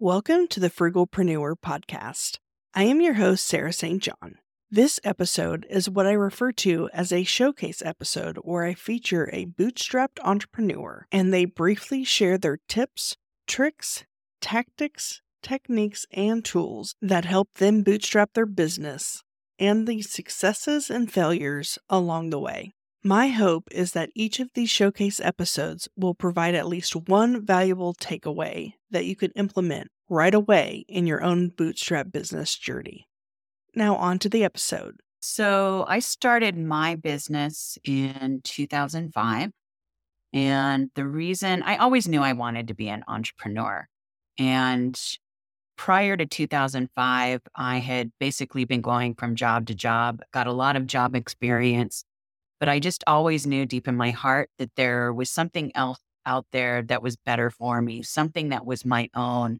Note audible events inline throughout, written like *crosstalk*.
Welcome to the Frugalpreneur podcast. I am your host, Sarah St. John. This episode is what I refer to as a showcase episode where I feature a bootstrapped entrepreneur and they briefly share their tips, tricks, tactics, techniques, and tools that help them bootstrap their business and the successes and failures along the way. My hope is that each of these showcase episodes will provide at least one valuable takeaway that you can implement right away in your own bootstrap business journey. Now, on to the episode. So, I started my business in 2005. And the reason I always knew I wanted to be an entrepreneur. And prior to 2005, I had basically been going from job to job, got a lot of job experience, but I just always knew deep in my heart that there was something else out there that was better for me, something that was my own.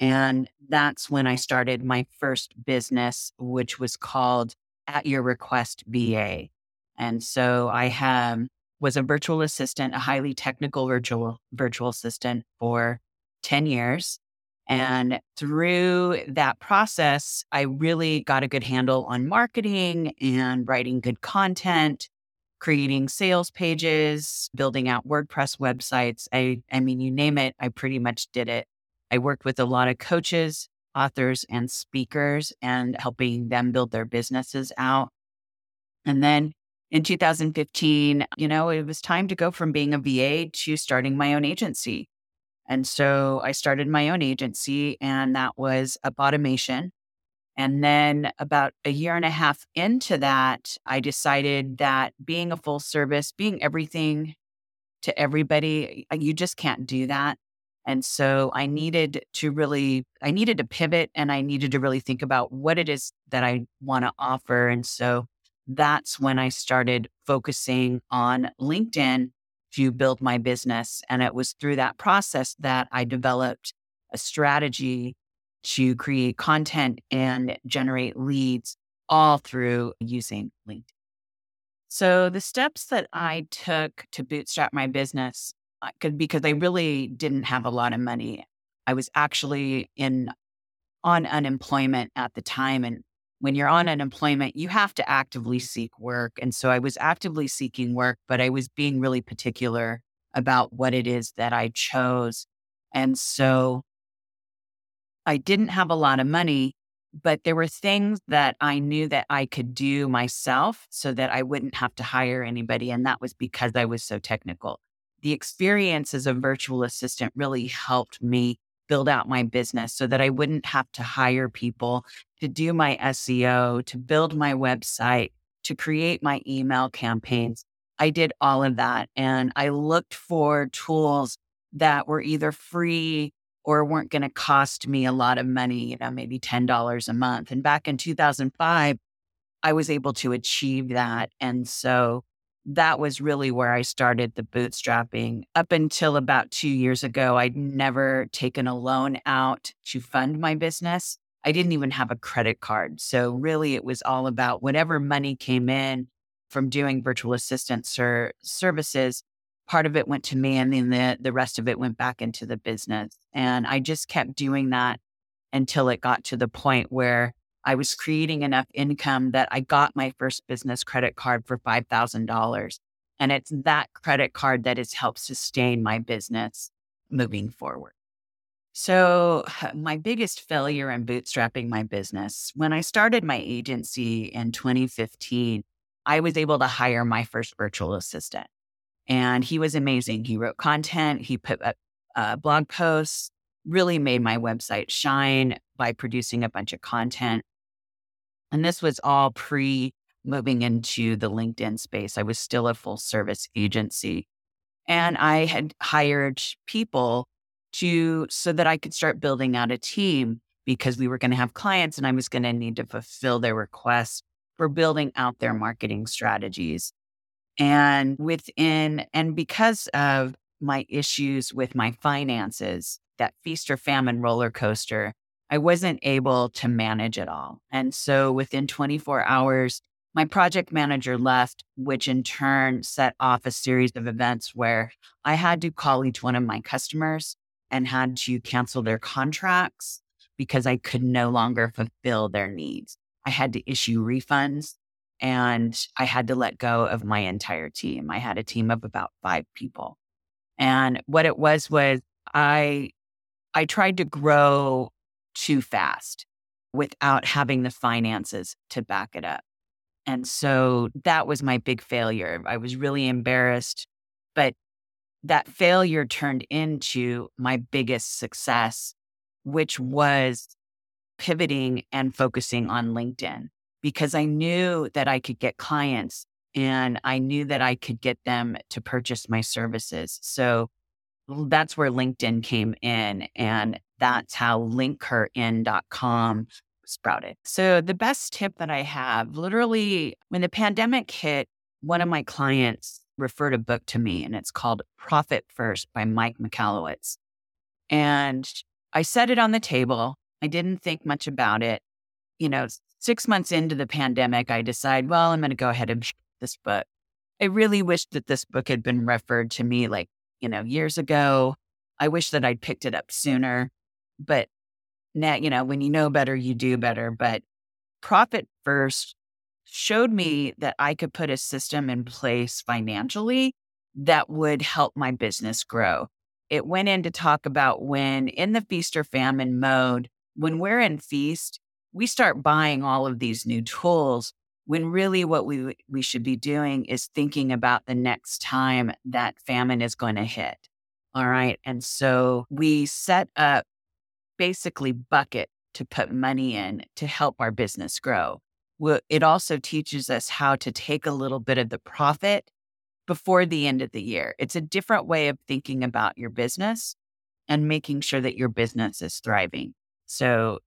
And that's when I started my first business, which was called At Your Request VA. And so I have, was a virtual assistant, a highly technical virtual virtual assistant for 10 years. And through that process, I really got a good handle on marketing and writing good content creating sales pages, building out WordPress websites. I, I mean, you name it, I pretty much did it. I worked with a lot of coaches, authors, and speakers and helping them build their businesses out. And then in 2015, you know, it was time to go from being a VA to starting my own agency. And so I started my own agency, and that was Up Automation. And then about a year and a half into that, I decided that being a full service, being everything to everybody, uh, you just can't do that. And so I needed to really, I needed to pivot and I needed to really think about what it is that I want to offer. And so that's when I started focusing on LinkedIn to build my business. And it was through that process that I developed a strategy to create content and generate leads all through using LinkedIn. So the steps that I took to bootstrap my business, because I really didn't have a lot of money. I was actually in on unemployment at the time. And when you're on unemployment, you have to actively seek work. And so I was actively seeking work, but I was being really particular about what it is that I chose. And so I didn't have a lot of money, but there were things that I knew that I could do myself so that I wouldn't have to hire anybody. And that was because I was so technical. The experience as a virtual assistant really helped me build out my business so that I wouldn't have to hire people to do my SEO, to build my website, to create my email campaigns. I did all of that. And I looked for tools that were either free or weren't going to cost me a lot of money, you know, maybe $10 a month. And back in 2005, I was able to achieve that. And so that was really where I started the bootstrapping. Up until about two years ago, I'd never taken a loan out to fund my business. I didn't even have a credit card. So really, it was all about whatever money came in from doing virtual assistant ser- services part of it went to me and then the, the rest of it went back into the business. And I just kept doing that until it got to the point where I was creating enough income that I got my first business credit card for $5,000. And it's that credit card that has helped sustain my business moving forward. So, *sighs* my biggest failure in bootstrapping my business, when I started my agency in 2015, I was able to hire my first virtual assistant. And he was amazing. He wrote content, he put up uh, blog posts, really made my website shine by producing a bunch of content. And this was all pre moving into the LinkedIn space. I was still a full service agency. And I had hired people to so that I could start building out a team because we were going to have clients and I was going to need to fulfill their requests for building out their marketing strategies. And within, and because of my issues with my finances, that feast or famine roller coaster, I wasn't able to manage it all. And so within 24 hours, my project manager left, which in turn set off a series of events where I had to call each one of my customers and had to cancel their contracts because I could no longer fulfill their needs. I had to issue refunds and I had to let go of my entire team. I had a team of about five people. And what it was was I I tried to grow too fast without having the finances to back it up. And so that was my big failure. I was really embarrassed, but that failure turned into my biggest success, which was pivoting and focusing on LinkedIn because I knew that I could get clients and I knew that I could get them to purchase my services. So that's where LinkedIn came in. And mm. that's how linkherin.com sprouted. So the best tip that I have literally, when the pandemic hit, one of my clients referred a book to me and it's called Profit First by Mike Michalowicz. And I set it on the table. I didn't think much about it. You know, six months into the pandemic, I decide, well, I'm going to go ahead and this book. I really wish that this book had been referred to me like, you know, years ago. I wish that I'd picked it up sooner. But now, you know, when you know better, you do better. But Profit First showed me that I could put a system in place financially that would help my business grow. It went in to talk about when in the feast or famine mode, when we're in feast, we start buying all of these new tools when really what we we should be doing is thinking about the next time that famine is going to hit. All right? And so we set up basically bucket to put money in to help our business grow. It also teaches us how to take a little bit of the profit before the end of the year. It's a different way of thinking about your business and making sure that your business is thriving. So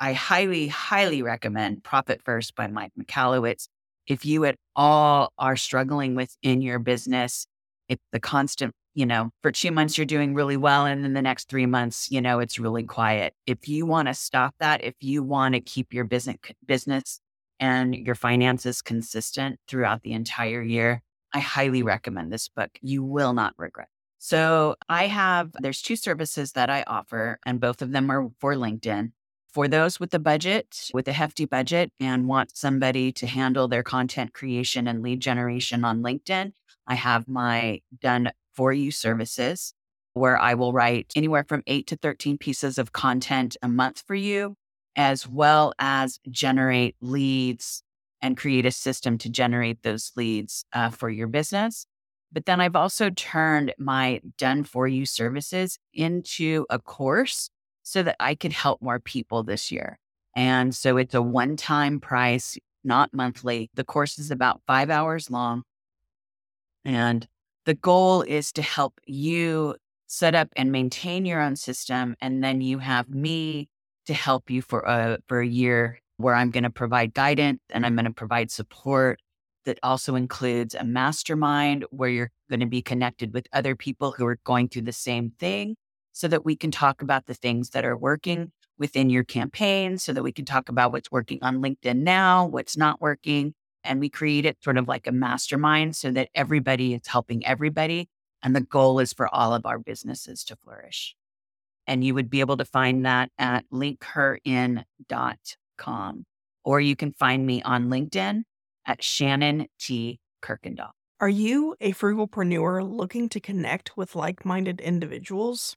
I highly, highly recommend Profit First by Mike Michalowicz. If you at all are struggling within your business, if the constant, you know, for two months you're doing really well, and then the next three months, you know, it's really quiet. If you want to stop that, if you want to keep your business business and your finances consistent throughout the entire year, I highly recommend this book. You will not regret. So I have there's two services that I offer, and both of them are for LinkedIn. For those with a budget, with a hefty budget, and want somebody to handle their content creation and lead generation on LinkedIn, I have my done for you services where I will write anywhere from eight to 13 pieces of content a month for you, as well as generate leads and create a system to generate those leads uh, for your business. But then I've also turned my done for you services into a course so that I could help more people this year. And so it's a one time price, not monthly. The course is about five hours long. And the goal is to help you set up and maintain your own system. And then you have me to help you for a, for a year where I'm going to provide guidance and I'm going to provide support that also includes a mastermind where you're going to be connected with other people who are going through the same thing so that we can talk about the things that are working within your campaign, so that we can talk about what's working on LinkedIn now, what's not working. And we create it sort of like a mastermind so that everybody is helping everybody. And the goal is for all of our businesses to flourish. And you would be able to find that at linkherin.com. Or you can find me on LinkedIn at Shannon T. Kuykendall. Are you a frugalpreneur looking to connect with like minded individuals?